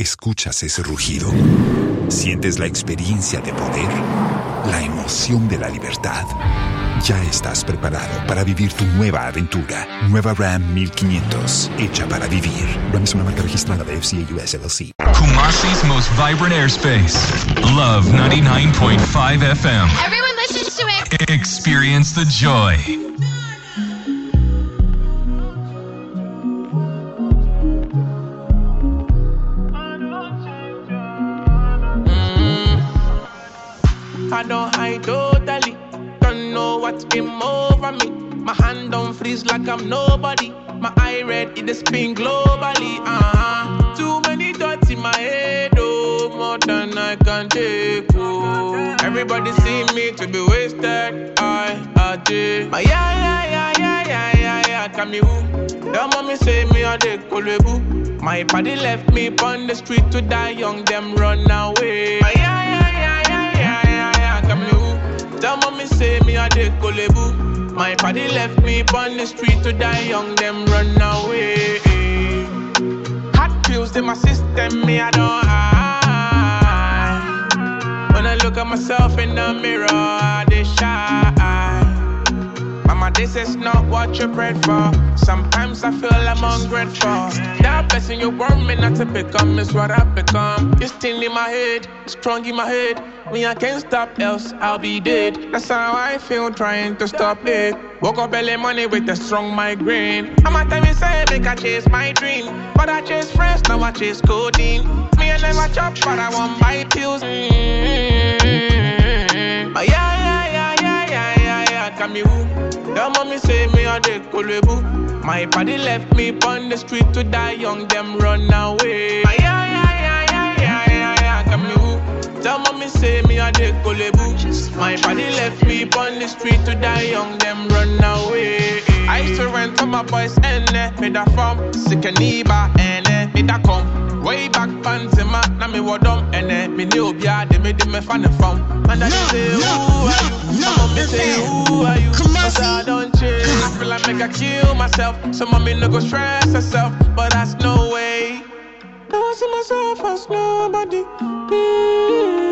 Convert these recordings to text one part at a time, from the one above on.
¿Escuchas ese rugido? ¿Sientes la experiencia de poder? ¿La emoción de la libertad? Ya estás preparado para vivir tu nueva aventura. Nueva Ram 1500, hecha para vivir. Ram es una marca registrada de FCA US LLC. Kumasi's most vibrant airspace. Love 99.5 FM. Everyone listens to it. Experience the joy. I don't hide totally. Don't know what's been over me. My hand don't freeze like I'm nobody. My eye red, it is spin globally. Uh-huh. Too many thoughts in my head, oh, more than I can take. Oh. Everybody see me to be wasted. I, I did. My yeah, yeah, yeah, yeah, yeah, yeah, yeah. Come you. The mommy say me a de kolebu. My body left me on the street to die young, them run away. My yeah, yeah, The mommy say me a de kolebu. My body left me on the street to die young, them run away. Hot pills in my system, me I don't hide. When I look at myself in the mirror, I dey shy. Mama, this is not what you bred for. Sometimes I feel I'm ungrateful. That person you want me not to become is what I become. It's still in my head, strong in my head. Me, I can't stop, else I'll be dead. That's how I feel trying to stop it. Woke up early money with a strong migraine. I'm a time say make I chase my dream. But I chase friends, now I chase codeine. Me, I never chop, but I want buy pills. Mm-hmm. Oh, yeah, yeah, yeah, yeah, yeah, yeah, yeah. Come you. Your mommy say me a de kolebu. My body left me on the street to die young, them run away. Tell say me a de kolebu. My body left me on the street to die young, them run away. I used to rent from my boys and eh, me da from sick and and eh, me da come. Way back in my na me wa dumb and eh, me knew be a de me me fan from. And I say who are you? My mommy say who are you? Cause I don't change. I feel like I kill myself. So mommy no go stress herself, but that's no way. Now I see myself as nobody. Mm.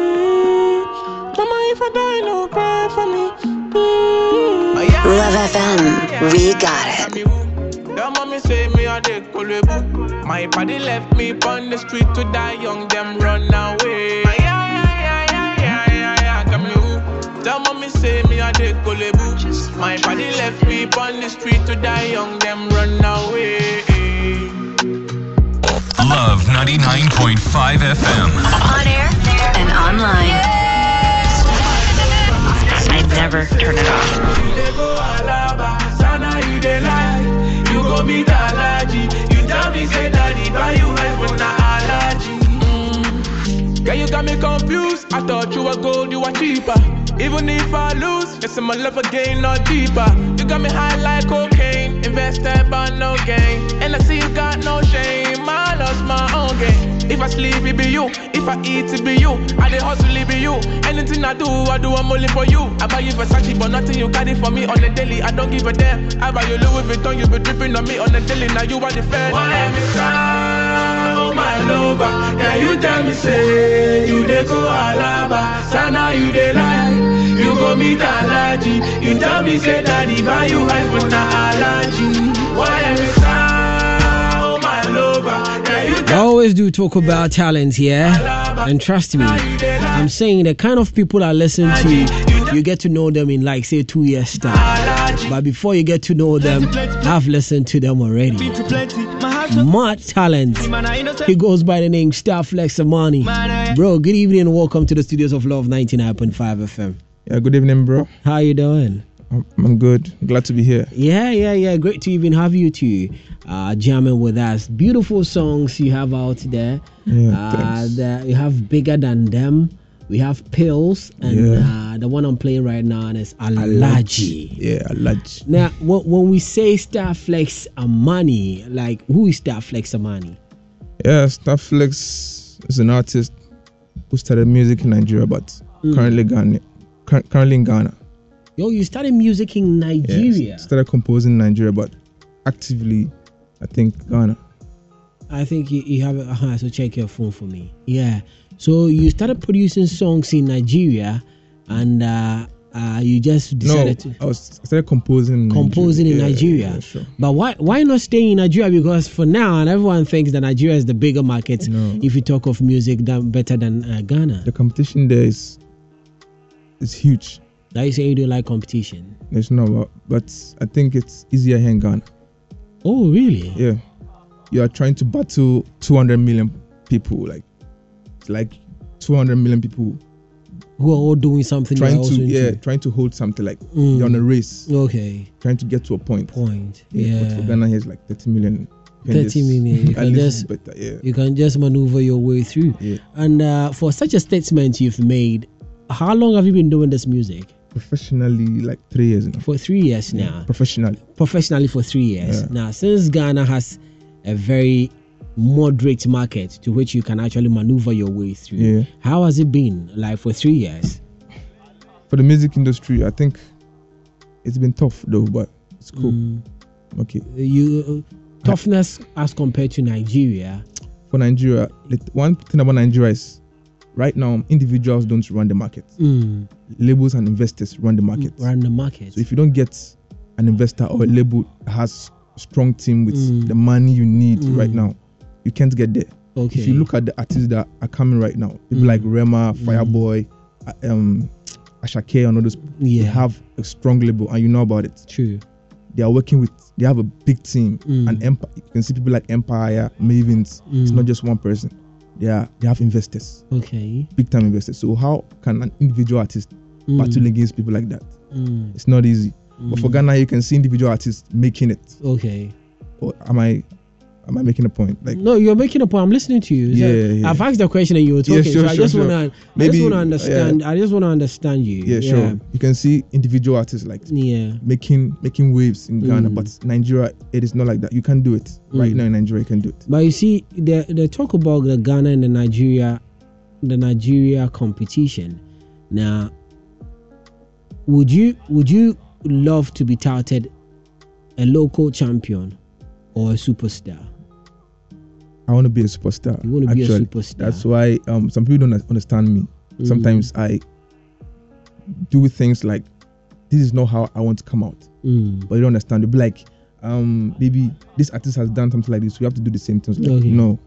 Mama, if I die, no cry for me. Mm. yeah, Love FM, we got it. The mommy say me a de kolebu. My body left me on the street to die young, them run away. Yeah, yeah, yeah, yeah, yeah, yeah, yeah. Come you. The mommy say me a de kolebu. My body left me on the street to die young, them run away. Love 99.5 FM. On air and online. Never turn it off. You got me confused. I thought you were gold, you were cheaper. Even if I lose, it's in my love again, not deeper. You got me high like cocaine, invested but no gain. And I see you got no shame. I lost my own game. If I sleep, it be you. If I eat, it be you. I dey hustle, it be you. Anything I do, I do, I'm only for you. I buy you Versace, but nothing you got it for me on the daily. I don't give a damn. I buy you Louis Vuitton, you be dripping on me on the daily. Now you are the fan. Why am I oh my lover? Yeah, you tell me say you dey go Alaba, Sana you dey lie. You go meet allergy. You tell me say daddy buy you iPhone na allergy. Why am I I always do talk about talent here, and trust me, I'm saying the kind of people I listen to, you get to know them in like say two years time. But before you get to know them, I've listened to them already. Much talent. He goes by the name Star Flex Amani. Bro, good evening and welcome to the studios of Love 99.5 FM. Yeah, good evening, bro. How you doing? I'm, I'm good. Glad to be here. Yeah, yeah, yeah. Great to even have you to uh, jamming with us. Beautiful songs you have out there. Yeah, uh, the, you have Bigger Than Them. We have Pills. And Yeah. uh, the one I'm playing right now is Alaji. Yeah, Alaj. Now, when, when we say Starflex Amani, like who is Starflex Amani? Yeah, Starflex is an artist who started music in Nigeria, but Mm. currently Ghana, currently in Ghana. Yo, you started music in Yeah, Nigeria. started composing in Nigeria, but actively, I think Ghana. I think you, you have. Uh-huh, so check your phone for me. Yeah. So you started producing songs in Nigeria, and uh, uh, you just No, decided to I was I started composing. In composing in Nigeria. Nigeria. Yeah, yeah, sure. But why why not stay in Nigeria? Because for now, and everyone thinks that Nigeria is the bigger market. No. If you talk of music, than better than uh, Ghana. The competition there is is huge. That you say you don't like competition. There's no, but, but I think it's easier here in Ghana. Oh, really? Yeah, you are trying to battle 200 million people, like like 200 million people Who are all doing something. trying to yeah into. trying to hold something like Mm. you're on a race Okay. trying to get to a point Point. yeah, but Yeah. for ghana here is like 30 million You can 30 just- million. You can just better, yeah you can just maneuver your way through. Yeah. And uh, for such a statement you've made, how long have you been doing this music? Professionally like three years now For three years now. professionally Professionally for three years. Yeah. Now, since Ghana has a very moderate market to which you can actually maneuver your way through, Yeah. how has it been like for three years? for the music industry i think it's been tough though but it's cool Mm. okay You toughness as compared to Nigeria. for nigeria one thing about nigeria is right now individuals don't run the market Mm. labels and investors run the market Run the market. So if you don't get an investor or a label has a strong team with Mm. the money you need Mm. right now, you can't get there. okay. If you look at the artists that are coming right now, people Mm. like Rema, Fireboy, uh, um, Asake, and all those, yeah, they have a strong label, and you know about it. true. They are working with, they have a big team, and Empire. You can see people like Empire, Mavins. It's not just one person. They are, they have investors, Okay. big time investors. So how can an individual artist Mm. battle against people like that? Mm. It's not easy. But for Mm. Ghana, you can see individual artists making it. Okay. Or am I am I making a point? Like No, you're making a point. I'm listening to you. Yeah, yeah. I've asked the question and you were Yeah, talking. sure, so I sure, just sure. wanna I just Maybe, wanna uh, understand I just wanna understand you. yeah, sure. You can see individual artists like Yeah. making making waves in Ghana, Mm. but Nigeria it is not like that. You can do it. Right Mm. now in Nigeria you can do it. But you see, the the talk about the Ghana and the Nigeria, the Nigeria competition. Now, would you would you love to be touted a local champion or a superstar? I want to be a superstar. You want to be a superstar. That's why um some people don't understand me. Mm. Sometimes I do things like this is not how I want to come out. Mm. But you don't understand. They'll be like, um, maybe this artist has done something like this. We have to do the same things. Like, Okay. No,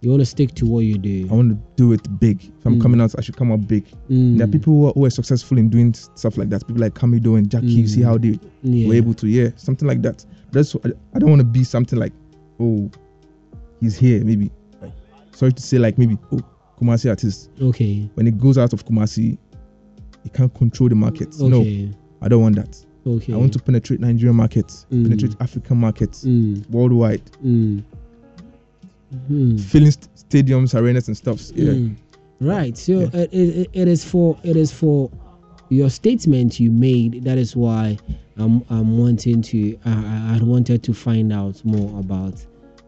You want to stick to what you do. I want to do it big. If I'm Mm. coming out, I should come out big. Mm. There are people who are, who are successful in doing stuff like that. People like Kamido and Jackie. You see Mm. how they yeah. were able to, yeah, something like that. That's I, I don't want to be something like, oh, he's here. Maybe like, sorry to say, like maybe oh Kumasi artist. Okay. When it goes out of Kumasi, he can't control the market. Okay. No, I don't want that. Okay. I want to penetrate Nigerian markets, Mm. penetrate African markets, Mm. worldwide, Mm. Mm. filling st- stadiums, arenas, and stuff. Yeah. Mm. Right. So it, it, it is for it is for your statement you made. That is why I'm I'm wanting to I I I wanted to find out more about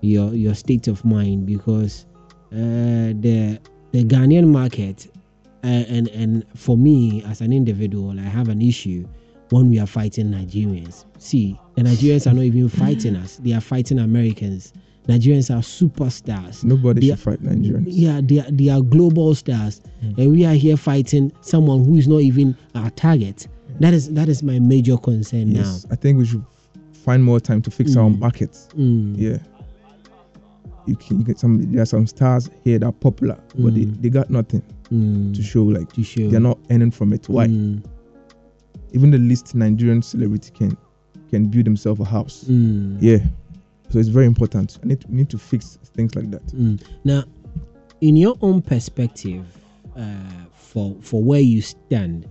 your your state of mind because uh, the the Ghanaian market uh, and and for me as an individual I have an issue when we are fighting Nigerians. See, the Nigerians are not even fighting us; they are fighting Americans. Nigerians are superstars. Nobody They should are- fight Nigerians. yeah, they are, they are global stars, and we are here fighting someone who is not even our target. That is that is my major concern Yes, I think we should find more time to fix our markets. Mm. Yeah. You can you get some there are some stars here that are popular, but they, Mm. they got nothing Mm. to show like To show. they're not earning from it. Why? Mm. Even the least Nigerian celebrity can can build himself a house. Mm. Yeah. So it's very important. I need to, need to fix things like that. Mm. Now, in your own perspective, uh, for for where you stand,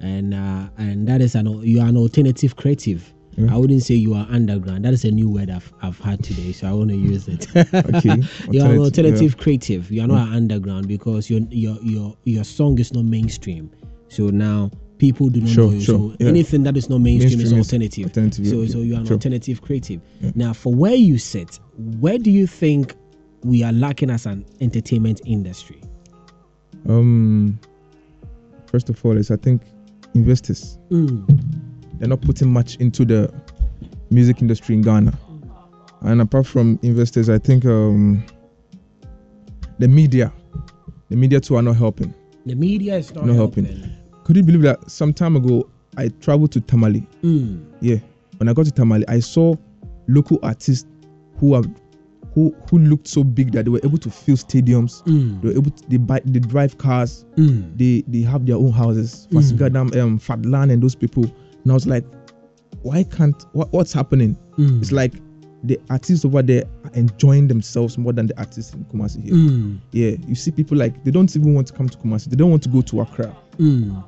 and uh, and that is an you are an alternative creative. Yeah. I wouldn't say you are underground. That is a new word I've, I've had today, so I want to use it. Okay. you are an Alternative, yeah. creative. You are not an underground because your your your your song is not mainstream. So now people do not Sure, know you. sure, So yeah. anything that is not mainstream, Mainstream is alternative. alternative, so yeah, so you are an sure. alternative creative. Now, for where you sit, where do you think we are lacking as an entertainment industry? Um first of all is I think investors Mm. They're not putting much into the music industry in Ghana. And apart from investors, I think um, the media, the media too are not helping. The media is not, Not helping. helping. Could you believe that some time ago I traveled to Tamale? Mm. Yeah. When I got to Tamale, I saw local artists who are who who looked so big that they were able to fill stadiums. Mm. They were able to they buy they drive cars. Mm. They they have their own houses. Mm. Fancy Gadam, um, Fadlan and those people. And I was like, why can't what, what's happening? Mm. It's like the artists over there are enjoying themselves more than the artists in Kumasi here. Mm. Yeah, you see people like they don't even want to come to Kumasi. They don't want to go to Accra. Mm.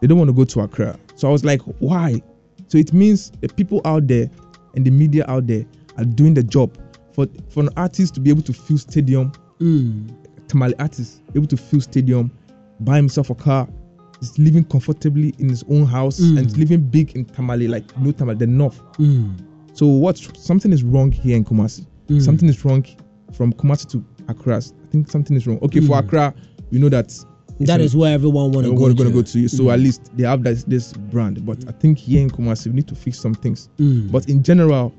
They don't want to go to Accra. So I was like, why? So it means the people out there and the media out there are doing the job for for an artist to be able to fill stadium. Mm. Tamale artist able to fill stadium, buy himself a car, is living comfortably in his own house Mm. and living big in Tamale, like no Tamale, the north. Mm. So what's something is wrong here in Kumasi? Mm. Something is wrong from Kumasi to Accra. I think something is wrong. Okay, for Mm. Accra, we know that That is where everyone want to go. everyone's gonna go to. So Mm. at least they have this, this brand. But I think here in Kumasi, we need to fix some things. Mm. But in general,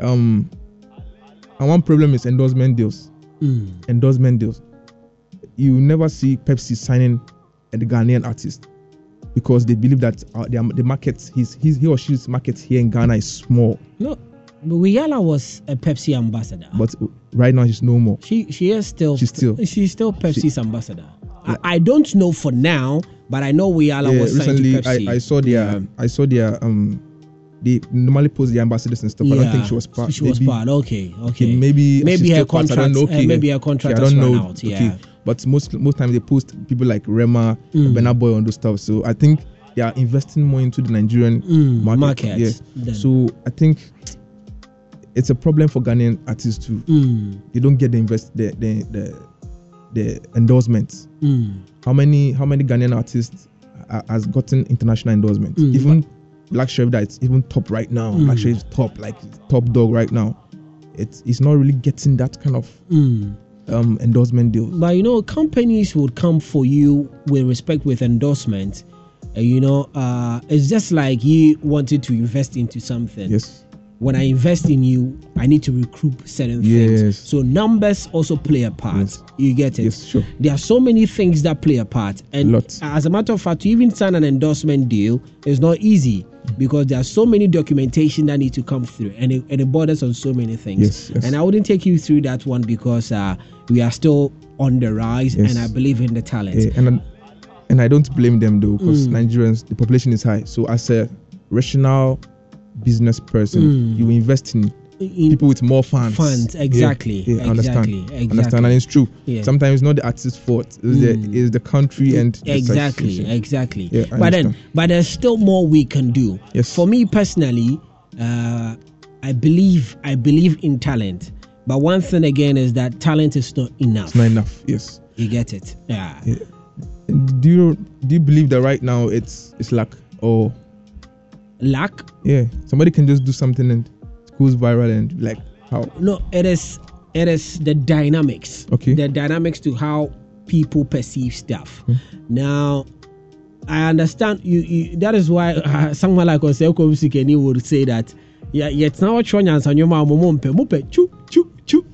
um, and one problem is endorsement deals. Mm. Endorsement deals. You never see Pepsi signing a Ghanaian artist because they believe that uh, their, the market, his, his, he or she's market here in Ghana is small. No, but Rihanna was a Pepsi ambassador. But right now, she's no more. She she is still She's still- she's still Pepsi's ambassador. I, I don't know for now, but I know Rihanna Yeah, was signed recently to Pepsi. I, I saw their I saw their um they normally post the ambassadors and stuff. I don't think she was part. She was part. Okay, okay. maybe maybe her still part, contract. don't uh, Okay, maybe her contract okay, I don't know. out. Yeah. Okay, but most most times they post people like Rema, Mm. Burna Boy on those stuff. So I think they are investing more into the Nigerian Mm, market. market, Yeah. then. So I think it's a problem for Ghanaian artists too. Mm. They don't get the invest the the the, the endorsements. Mm. How many how many Ghanaian artists ha- has gotten international endorsement? Mm, Even Black Sherif that it's even top right now. Mm. Black Sherif is top, like top dog right now. It's it's not really getting that kind of Mm. Um endorsement deal. But you know, companies would come for you with respect, with endorsement. Uh, you know, uh, it's just like you wanted to invest into something. Yes. When I invest in you, I need to recoup certain Yes. things. So numbers also play a part. Yes. You get it? Yes, sure. There are so many things that play a part. And Lots. as a matter of fact, to even sign an endorsement deal is not easy because there are so many documentation that need to come through and it, and it borders on so many things. Yes, yes. And I wouldn't take you through that one because uh, we are still on the rise Yes. and I believe in the talent. Eh, and and I don't blame them though, because Mm. Nigerians the population is high. So as a rational business person, Mm. you invest in people with more fans. Fans, exactly, Yeah, I understand. exactly, Understand, and it's true. Yeah. Sometimes it's not the artist's fault. It's, Mm. the, it's the country and the exactly situation. exactly Yeah, I but then understand. but there's still more we can do Yes. for me personally uh i believe i believe in talent but one thing again is that talent is not enough It's not enough. Yes. you get it yeah Yeah. Do you do you believe that right now it's it's luck or luck yeah somebody can just do something and it goes viral and like how? No it is it is the dynamics. Okay. the dynamics to how people perceive stuff. Hmm. now i understand you, you that is why uh, someone like Oseko Musikeni would say that yeah yet now what and your mom mumpe mupe chu chu chu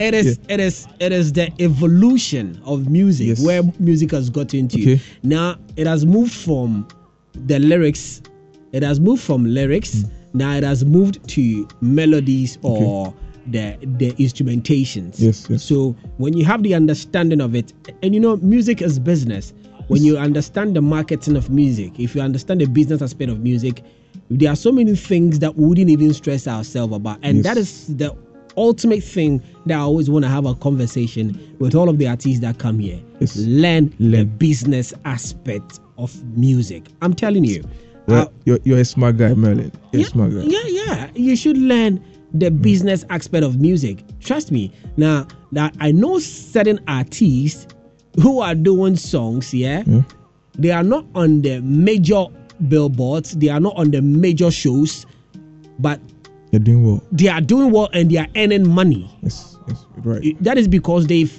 it is it is it is the evolution of music Yes. where music has gotten to Okay. now it has moved from the lyrics it has moved from lyrics Hmm. now it has moved to melodies or the the instrumentations Yes, yes. so when you have the understanding of it and you know music is business when you understand the marketing of music if you understand the business aspect of music there are so many things that we wouldn't even stress ourselves about and Yes. that is the ultimate thing that i always want to have a conversation with all of the artists that come here Yes. learn the business aspect of music i'm telling you Well, uh, you're, you're a smart guy, Merlin. You're yeah, a smart guy. yeah, yeah. You should learn the business aspect of music. Trust me. Now, that I know certain artists who are doing songs, yeah, Yeah. they are not on the major billboards, they are not on the major shows, but they're doing well. they are doing well and they are earning money. Yes, yes, right. That is because they've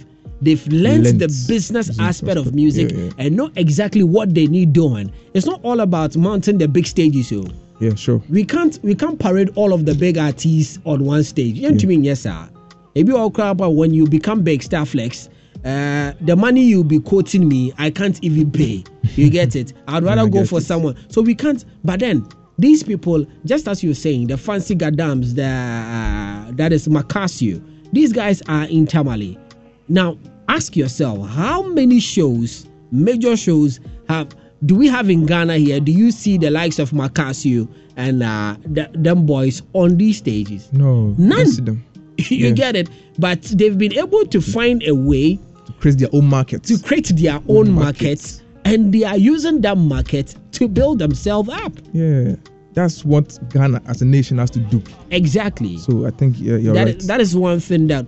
they've learned the business business aspect of music Yeah, yeah. and know exactly what they need doing. It's not all about mounting the big stages, so Yeah, sure. we can't we can't parade all of the big artists on one stage. You know what I mean? Yes, sir. You all crap but when you become big star flex, uh, the money you'll be quoting me, I can't even pay. You get it? I'd rather go for it. someone. So we can't. But then these people, just as you're saying, the fancy gadams, the uh, that is Maccasio. These guys are in Tamale. Now ask yourself, how many shows, major shows, have do we have in Ghana here? Do you see the likes of Maccasio and uh, th- them boys on these stages? No, None. I see them you Yeah. get it? But they've been able to find a way to create their own market. to create their own market. markets, and they are using that market to build themselves up. Yeah, that's what Ghana as a nation has to do. Exactly. So I think yeah, you're That right. that is one thing that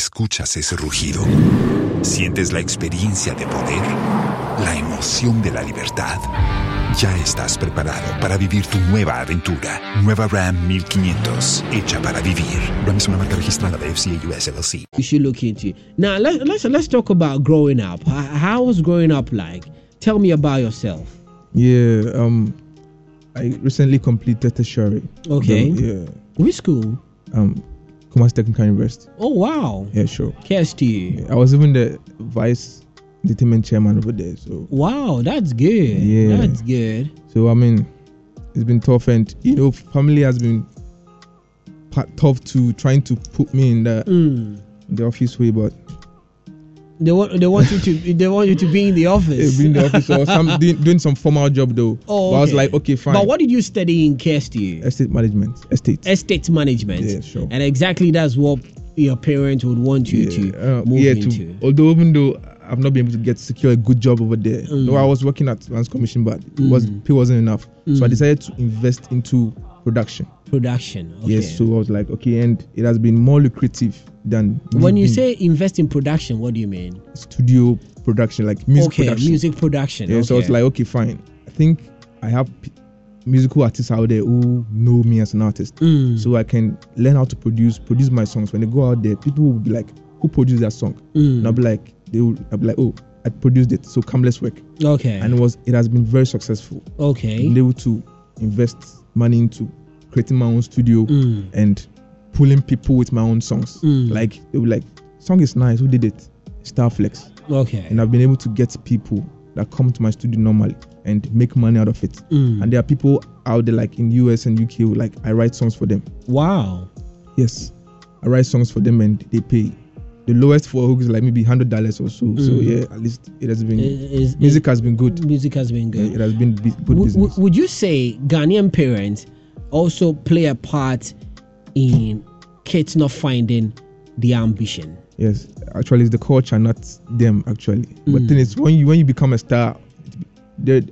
Escuchas ese rugido. Sientes la experiencia de poder, la emoción de la libertad. Ya estás preparado para vivir tu nueva aventura. Nueva Ram 1500, hecha para vivir. Ram es una marca registrada de FCA US LLC. you should look into. Now let, let's let's talk about growing up. How was growing up like? Tell me about yourself. Yeah, um, I recently completed tertiary. Okay. Yeah. Which school? Um, Kumasi Technical University. Oh wow. Yeah, sure. KST. I was even the vice entertainment chairman over there. So, Wow, that's good. Yeah. That's good. so I mean, it's been tough, and you know, family has been tough to trying to put me in the Mm. the office way, but They want they want you to they want you to be in the office. yeah, being in the office or some doing, doing some formal job though. Oh, But I was like, okay, fine. But what did you study in KSTU? estate management, estate. Estate management. Yeah, sure. And exactly that's what your parents would want you to uh, move yeah, into. to, although even though I've not been able to get secure a good job over there, Mm. though I was working at Lands Commission, but it was Mm. pay wasn't enough, so I Mm. decided to invest into production. Production. Okay. Yes, so I was like, okay, and it has been more lucrative than when you say invest in production, what do you mean? studio production, like music okay, production. music production. Yeah, so I was like, okay, fine. I think I have p- musical artists out there who know me as an artist, Mm. so I can learn how to produce produce my songs. When they go out there, people will be like, "Who produced that song?" Mm. And I'll be like, they will, I'll be like, "Oh, I produced it." So come, let's work. Okay. And it was it has been very successful. Okay. Able to invest money into creating my own studio Mm. and pulling people with my own songs. Mm. Like they were like, "Song is nice. Who did it?" Starflex Okay. and I've been able to get people that come to my studio normally and make money out of it. Mm. And there are people out there like in US and UK, who, like I write songs for them. Wow. Yes, I write songs for them and they pay. The lowest for a hook is like maybe hundred dollars or so. So Mm. yeah, at least it has been is- music has been good. Music has been good. Yeah, it has been good Would- business. would- would you say Ghanaian parents also play a part in kids not finding the ambition? Yes, actually, it's the culture, not them. Actually, but Mm. thing is, when you when you become a star, there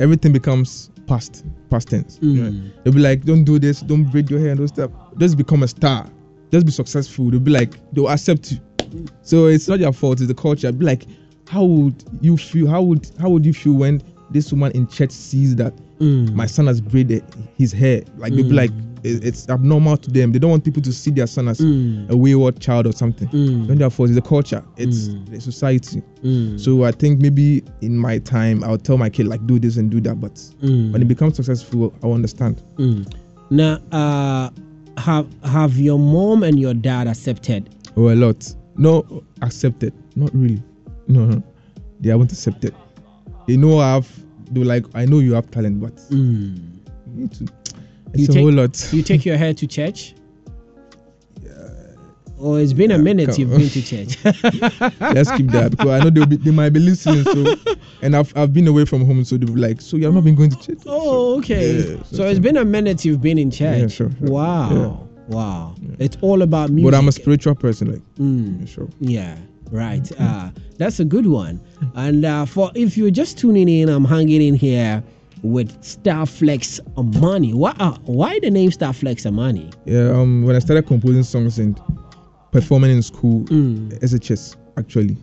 everything becomes past past tense. you know. Mm. They'll be like, "Don't do this, don't braid your hair and those stuff." Just become a star. Just be successful. They'll be like, they'll accept you. So it's not your fault. It's the culture. Be like, how would you feel? How would how would you feel when this woman in church sees that Mm. my son has braided his hair? Like they'll Mm. like, it's abnormal to them. They don't want people to see their son as Mm. a wayward child or something. Mm. Not their fault. It's a culture. It's Mm. the society. Mm. So I think maybe in my time I'll tell my kid like do this and do that. But Mm. when it becomes successful, I'll understand. Mm. Now, uh, have have your mom and your dad accepted? Oh, a lot. No, accepted. Not really. No, no. They haven't accepted. They know I have. They like I know you have talent, but Mm. you need to. You It's a take, whole lot. You take your hair to church? Yeah. Oh, it's been a minute you've been to church. Let's keep that because I know they'll be, they might be listening. So, and I've I've been away from home, so they'll be like, so you have not been going to church? Oh, okay. Yeah, so it's been a minute you've been in church. Yeah, sure, sure. Wow. Wow. It's all about music. But I'm a spiritual person, like Mm. yeah, sure. Yeah, right. Uh, that's a good one. And uh, for if you're just tuning in, I'm hanging in here with Starflex Amani. Why, uh, why the name Starflex Amani? Yeah, um, when I started composing songs and performing in school, Mm. SHS actually.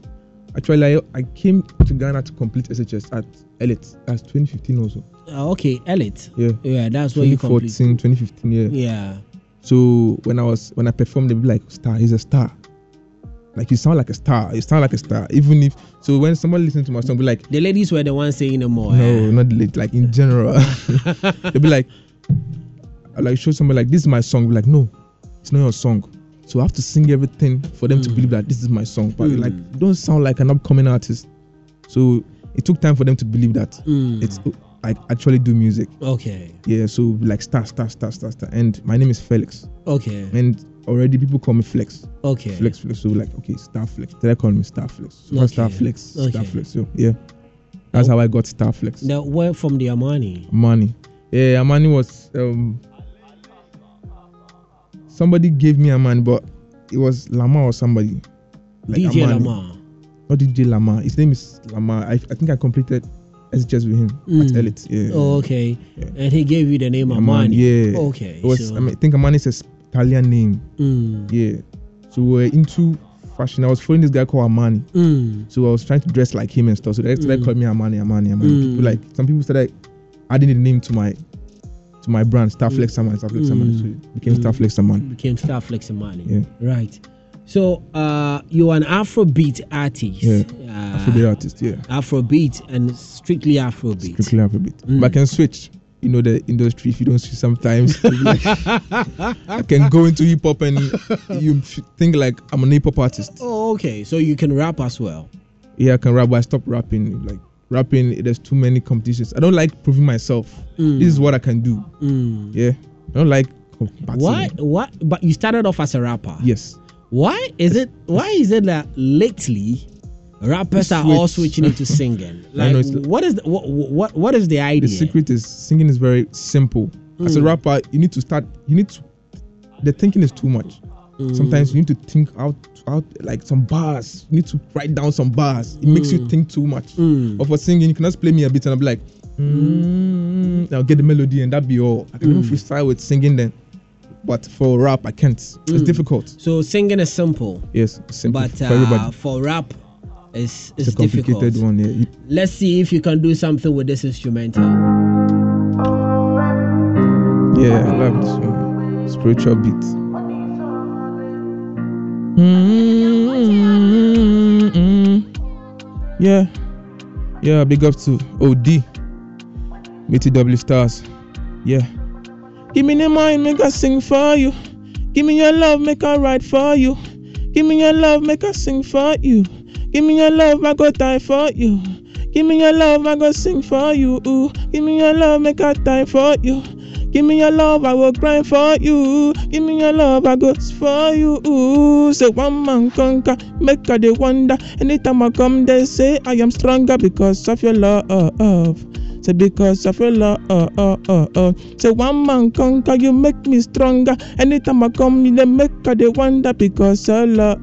Actually, I, I came to Ghana to complete SHS at Elite. That's 2015 also. Uh, okay, Elite. Yeah. Yeah, that's what you complete. 2014, 2015, yeah. Yeah. So when I was when I performed, they be like, "Star, he's a star." Like you sound like a star. You sound like a star. Even if so, when somebody listens to my song, be like, The ladies were the ones saying no more. "No, eh? not late." Like in general, They'll be like, I like show somebody like, "This is my song." Be like, "No, it's not your song." So I have to sing everything for them to believe that this is my song. But Mm. like, don't sound like an upcoming artist. So it took time for them to believe that Mm. it's I actually do music. Okay. Yeah, so like star, star, star, star, star. And my name is Felix. Okay. And already people call me Flex. Okay. Flex, Flex. So like, okay, Star Flex. They call me Star Flex. So Okay. Star Flex, Star Flex. So yeah, that's how I got Star Flex. Now, where from the Amani? Money. Yeah, Amani was um somebody gave me a man, but it was Lama or somebody. DJ Amani. Lamar. Not DJ Lama. His name is Lama. I, I think I completed SHS with him Mm. at Elite. Yeah. Oh, okay. And he gave you the name Amani. Amani. Yeah. Okay. Was. so- I, mean, I think Amani is a Italian name. Mm. Yeah. So we're into fashion. I was following this guy called Amani. Mm. So I was trying to dress like him and stuff. So they started Mm. calling me Amani, Amani, Amani. Mm. People like some people started adding the name to my to my brand, Starflex Amani, Starflex Amani. So it became Mm. Starflex Amani. Became Starflex Amani. Yeah. Right. So uh, you're an Afrobeat artist. Yeah. Uh, Afrobeat artist, yeah. Afrobeat and strictly Afrobeat. Strictly Afrobeat. Mm. But I can switch. You know the industry. If you don't see sometimes I can go into hip hop and you think like I'm an hip hop artist. Oh, okay. So you can rap as well. Yeah, I can rap, but I stopped rapping like rapping. There's too many competitions. I don't like proving myself. Mm. This is what I can do. Mm. Yeah, I don't like. Why? What? But you started off as a rapper. Yes. Why is it? Why is it that lately rappers are all switching into singing? Like, know what is the, what, what what is the idea? The secret is singing is very simple. As a Mm. rapper, you need to start. You need to. The thinking is too much. Mm. Sometimes you need to think out, out like some bars. You need to write down some bars. It makes you Mm. think too much. Mm. Or for singing, you can just play me a bit and I'll be like, mm, I'll get the melody and that be all. I can even Mm. freestyle with singing then. But for rap, I can't. It's Mm. difficult. So singing is simple, Yes, simple but for uh, for rap, it's it's, It's a complicated difficult. one. Yeah. Let's see if you can do something with this instrumental. Yeah, I love this one. Spiritual beat. Mm-hmm. Yeah. Yeah, big up to OD. BTW Stars. Yeah. Give me your mind, make I sing for you. Give me your love, make I write for you. Give me your love, make I sing for you. Give me your love, I go die for you. Give me your love, I go sing for you. Ooh. Give me your love, make I die for you. Give me your love, I will grind for you. Give me your love, I go for you. Say one man conquer, make I they wonder. Anytime I come, they say I am stronger because of your love. Say because of your love. Uh, uh, uh, say one man conquer, you make me stronger. Anytime I come, they make I they wonder because of love.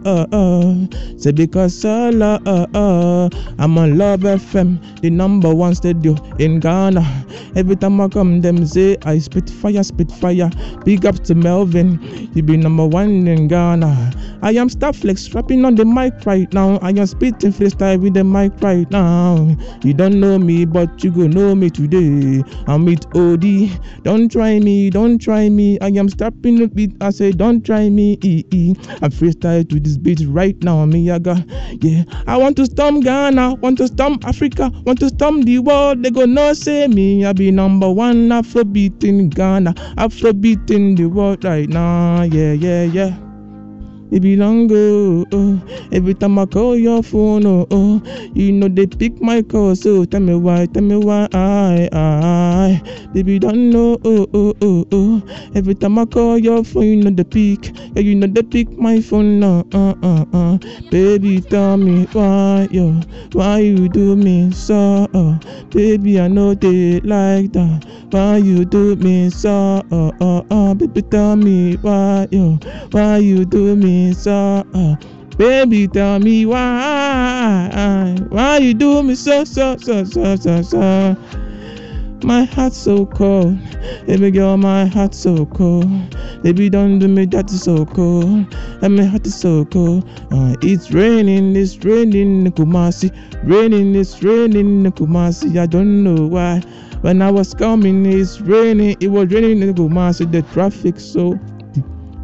Say because of love. I'm on Love FM, the number one studio in Ghana. Every time I come, them say I spit fire, spit fire. Big up to Melvin, you be number one in Ghana. I am Starflex rapping on the mic right now. I am spitting freestyle with the mic right now. You don't know me, but you go know me today. I'm with OD. Don't try me, don't try me. I am stopping the beat. I say, don't try me. E E. I'm freestyle to this beat right now. Me yaga. Yeah. I want to storm Ghana, want to storm Africa, want to storm the world. They go no say me. I be number one Afrobeat in Ghana, Afrobeat in the world right now. Yeah, yeah, yeah. It be long oh, oh. Every time I call your phone, oh, oh. You know they pick my call, so tell me why, tell me why, I, I. Baby don't know, oh, oh, oh, oh. Every time I call your phone, you know they pick. Yeah, you know they pick my phone, no, uh, uh, uh. Baby tell me why, yo, why you do me so, uh. Baby I know they like that. Why you do me so, uh, uh, uh. Baby tell me why, yo, why you do me so, uh. Baby, tell me why, why you do me so, so, so, so, so, so. My heart's so cold, baby girl, my heart's so cold. Baby, don't do me that is so cold, and my heart is so cold. Uh, it's raining, it's raining in Kumasi, raining, it's raining in Kumasi. I don't know why. When I was coming, it's raining, it was raining in Kumasi. The traffic so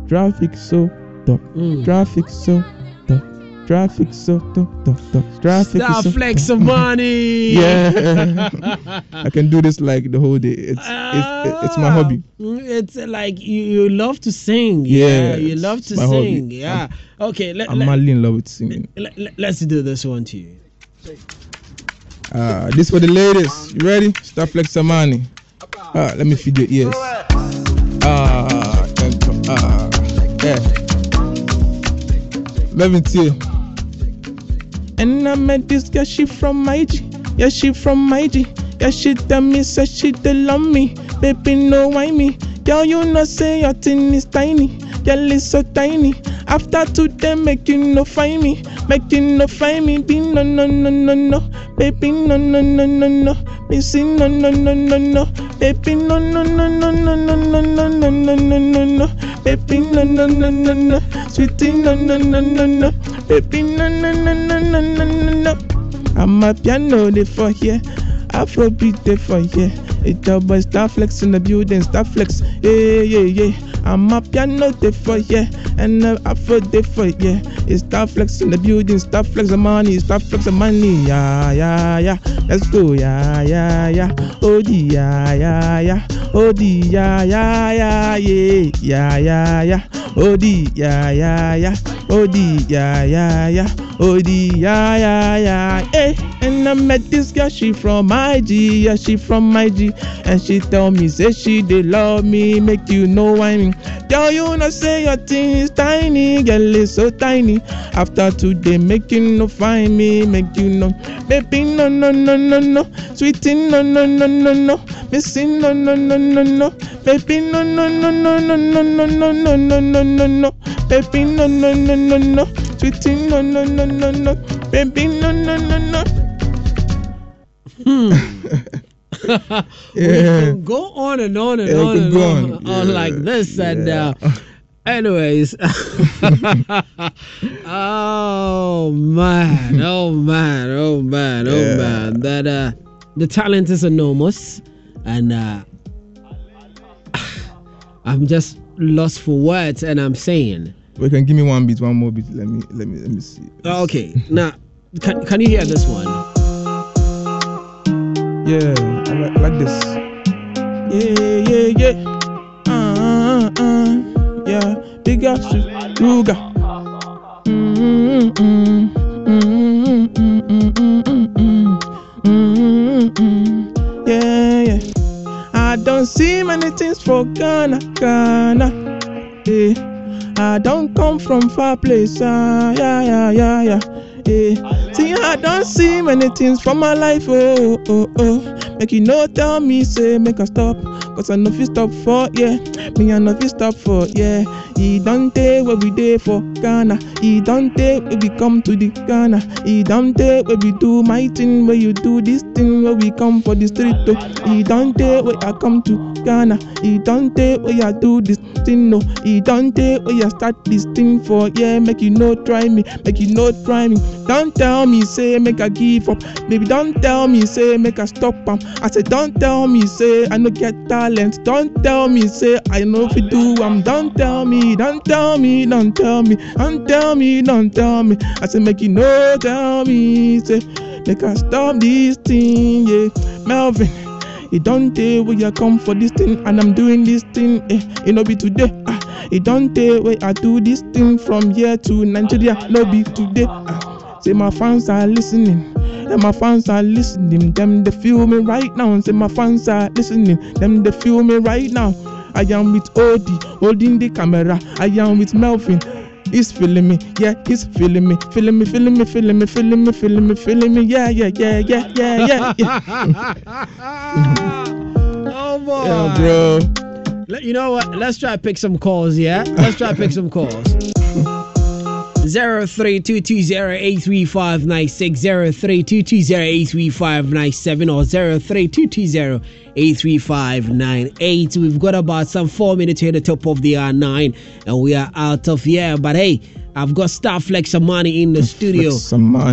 traffic so dark, traffic so dark, traffic so dark, dark, dark, traffic Stop so flex some money. Yeah, I can do this like the whole day. It's it's, it's my hobby. Mm, It's like you, you love to sing. Yeah, Yeah, you love to my hobby. sing. Yeah. okay, let, I'm let, madly in love with singing. let, let, let's do this one to you. Uh, this for the ladies. You ready? Start flex some money. Uh, let me feed your ears. Ah, uh, uh, yeah. Let me tell you. And I met this girl, she from IG. Yeah, she from IG. Yeah, she tell me, say she they love me. Baby, no why me. Girl, you know, say your thing is tiny. Girl, it's so tiny. After today, make you no find me. Make you no find me. Be no, no, no, no, no. Baby, no, no, no, no, no. See no, no, no, no, no. Baby, no, no, no, no, no, no, no, no, no, no, no, no, no. Baby, no, no, no, no, no. Sweetie, no, no, no, no, no. Baby, no, no, no, no, no, no, no, no. I'm a piano they for here. Afrobeat they for here. It's a boy star flex in the building, star flex. Yeah, yeah, yeah. I'm a piano they for here. And uh, Afro they for yeah. It's star flex in the building, star flex the money, star flex the money. Yeah, yeah, yeah. Let's go, yeah, yeah, yeah. Oh, yeah, yeah, yeah. Oh, yeah, yeah, yeah, yeah. Yeah, yeah, yeah. Oh, yeah, yeah, yeah. The yeah, yeah, yeah. The yeah, yeah, yeah, hey. And I met this girl, she from IG, yeah, she from IG. And she tell me, say she they love me, make you know I mean. Girl, you know say your thing is tiny, girl, it's so tiny. After today, make you no find me, make you know. Baby, no, no, no, no, no. Sweetie, no, no, no, no, no. Missing, no, no, no, no, no. Baby, no, no, no, no, no, no, no, no, no, no, no, no, no. Baby, no, no, no, no, no. Sweetie, no, no, no, no, no. Baby, no, no, no, no. Hmm. We can go on and on and Yeah, on and on, on. on like this and uh anyways. Oh man. Oh man. Oh man. Oh Yeah. man. That uh the talent is enormous and uh i'm just lost for words and i'm saying. We can give me one beat, one more beat. Let me let me let me see. okay. Now can, can you hear this one yeah, like, like this. Yeah, yeah, yeah. Uh, uh, uh. Yeah, big ass Ruga. Yeah, yeah. I don't see many things for Ghana, Ghana. Yeah. I don't come from far place. Ah, yeah, yeah, yeah, yeah. Yeah. See, I don't see many things for my life. Oh, oh, oh. oh. Make you no tell me, say, make I stop. Cause I if you stop for, yeah. Me, I if you stop for, yeah. He don't take what we did for Ghana. He don't take when we come to the Ghana. He don't take when we do my thing, where you do this thing, where we come for the street. Oh. He don't take when I come to Ghana. He don't take when I do this thing, no. He don't take when I start this thing for, yeah. Make you no try me, make you no try me. Don't tell me, say, make I give up. Baby, don't tell me, say, make I stop. Um. I said, don't tell me, say, I no get talent. Don't tell me, say, I know if you do am Don't tell me, don't tell me, don't tell me, don't tell me, don't tell me. I said, make you no tell me, say, make I stop this thing, yeah. Melvin. It don't take where you come for this thing, and I'm doing this thing. Eh, it no be today. Ah, it don't take where I do this thing from here to Nigeria. No be today. Ah, say my fans are listening. And my fans are listening. Them they feel me right now. And Say my fans are listening. Them they feel me right now. I am with Odie, holding the camera. I am with Melvin. He's feeling me, yeah, he's feeling me, feeling me, feeling me, feeling me, feeling me, feeling me, feeling me, yeah, yeah, yeah, yeah, yeah, yeah. oh boy Yeah, bro. Let- You know what? Let's try to pick some calls, yeah? Let's try to pick some calls. 0322083596, 0322083597, or 0322083598. We've got about some four minutes here at the top of the R9, and we are out of here. But hey, I've got Star Flex Amani in the studio.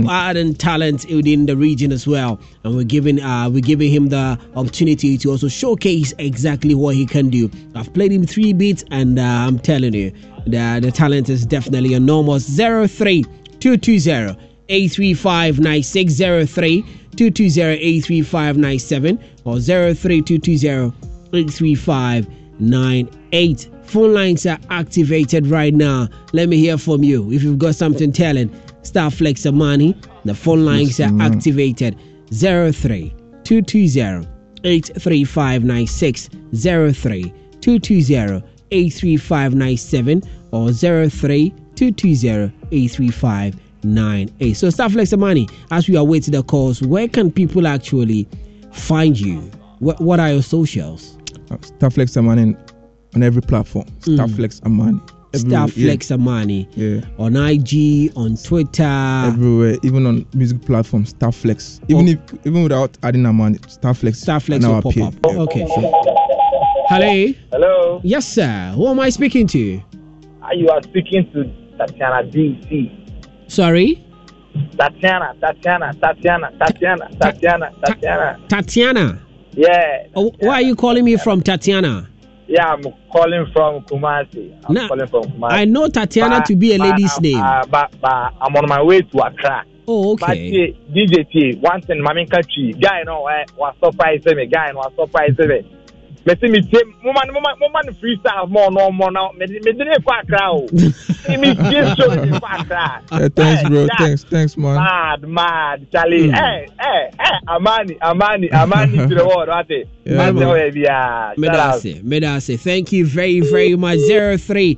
Art and talent within the region as well. And we're giving uh, we're giving him the opportunity to also showcase exactly what he can do. I've played him three beats and uh, I'm telling you, the, the talent is definitely enormous. 03 220 835 9603 220 835 97 or 03 220 835 98 Phone lines are activated right now. Let me hear from you. If you've got something telling, Star Flex Amani. The phone lines are activated. 03 220 83596 03 220 83597 or 03 220 83598. So Star Flex Amani. As we await the calls, where can people actually find you? What What are your socials? Uh, Starflex Amani on every platform. Starflex Amani. Star Everywhere, Flex Amani Yeah. on IG, on Twitter. Everywhere, even on music platforms, Starflex. Even if even without adding Amani, Starflex. Starflex will pop appear. up. Yeah. Okay. Hello. Hello, Yes, sir. Who am I speaking to? Ah, you are speaking to Tatiana DC. Sorry, Tatiana, Tatiana, Tatiana, Tatiana, Tatiana, Tatiana. Tatiana. Yeah, Oh, why are you calling me from Tatiana? Yeah, I'm calling from Kumasi. I'm Nah, calling from Kumasi. I know Tatiana But- to be a but, lady's uh, name. Uh, but, but I'm on my way to Accra. Oh, But okay. yeah, DJ T, one thing, Mami Kachi, guy, no, I was surprised me, guy, no, was surprised me mɛsi mi tie moma no moma no freestyle mɔ ɔno ɔmɔ na mɛdi mɛdi ne kɔ akra o. Mi tie so ne kɔ akra. ɛ thanks bro. Thanks thanks man. mad mad chale ɛ ɛ ɛ amani amani amani to the world wate. mɛda ase mɛda ase thank you very very much. Zero three.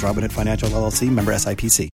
Robinhood Financial LLC member SIPC.